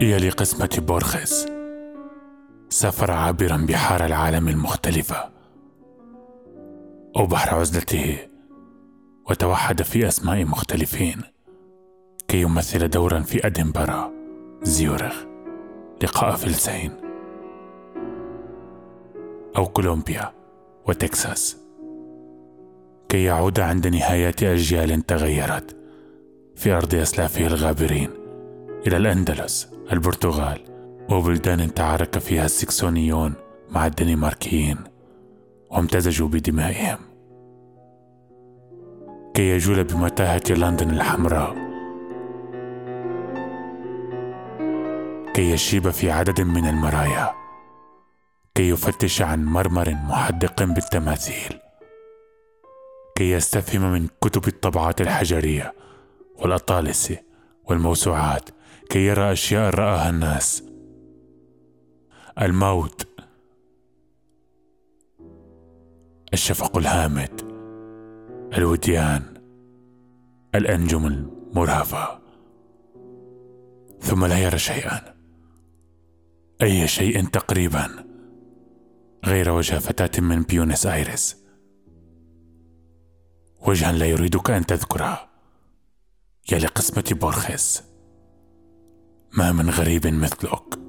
يا لقسمة بورخس سافر عابرا بحار العالم المختلفة. أو بحر عزلته وتوحد في أسماء مختلفين كي يمثل دورا في أدنبرا زيورخ لقاء فلسين أو كولومبيا وتكساس كي يعود عند نهاية أجيال تغيرت في أرض أسلافه الغابرين إلى الأندلس. البرتغال وبلدان تعارك فيها السكسونيون مع الدنماركيين وامتزجوا بدمائهم. كي يجول بمتاهة لندن الحمراء. كي يشيب في عدد من المرايا. كي يفتش عن مرمر محدق بالتماثيل. كي يستفهم من كتب الطبعات الحجرية والأطالس والموسوعات كي يرى أشياء رآها الناس. الموت. الشفق الهامد. الوديان. الأنجم المرهفة. ثم لا يرى شيئا. أي شيء تقريبا. غير وجه فتاة من بيونس آيرس. وجها لا يريدك أن تذكره. يا لقسمة بورخيس. ما من غريب مثلك.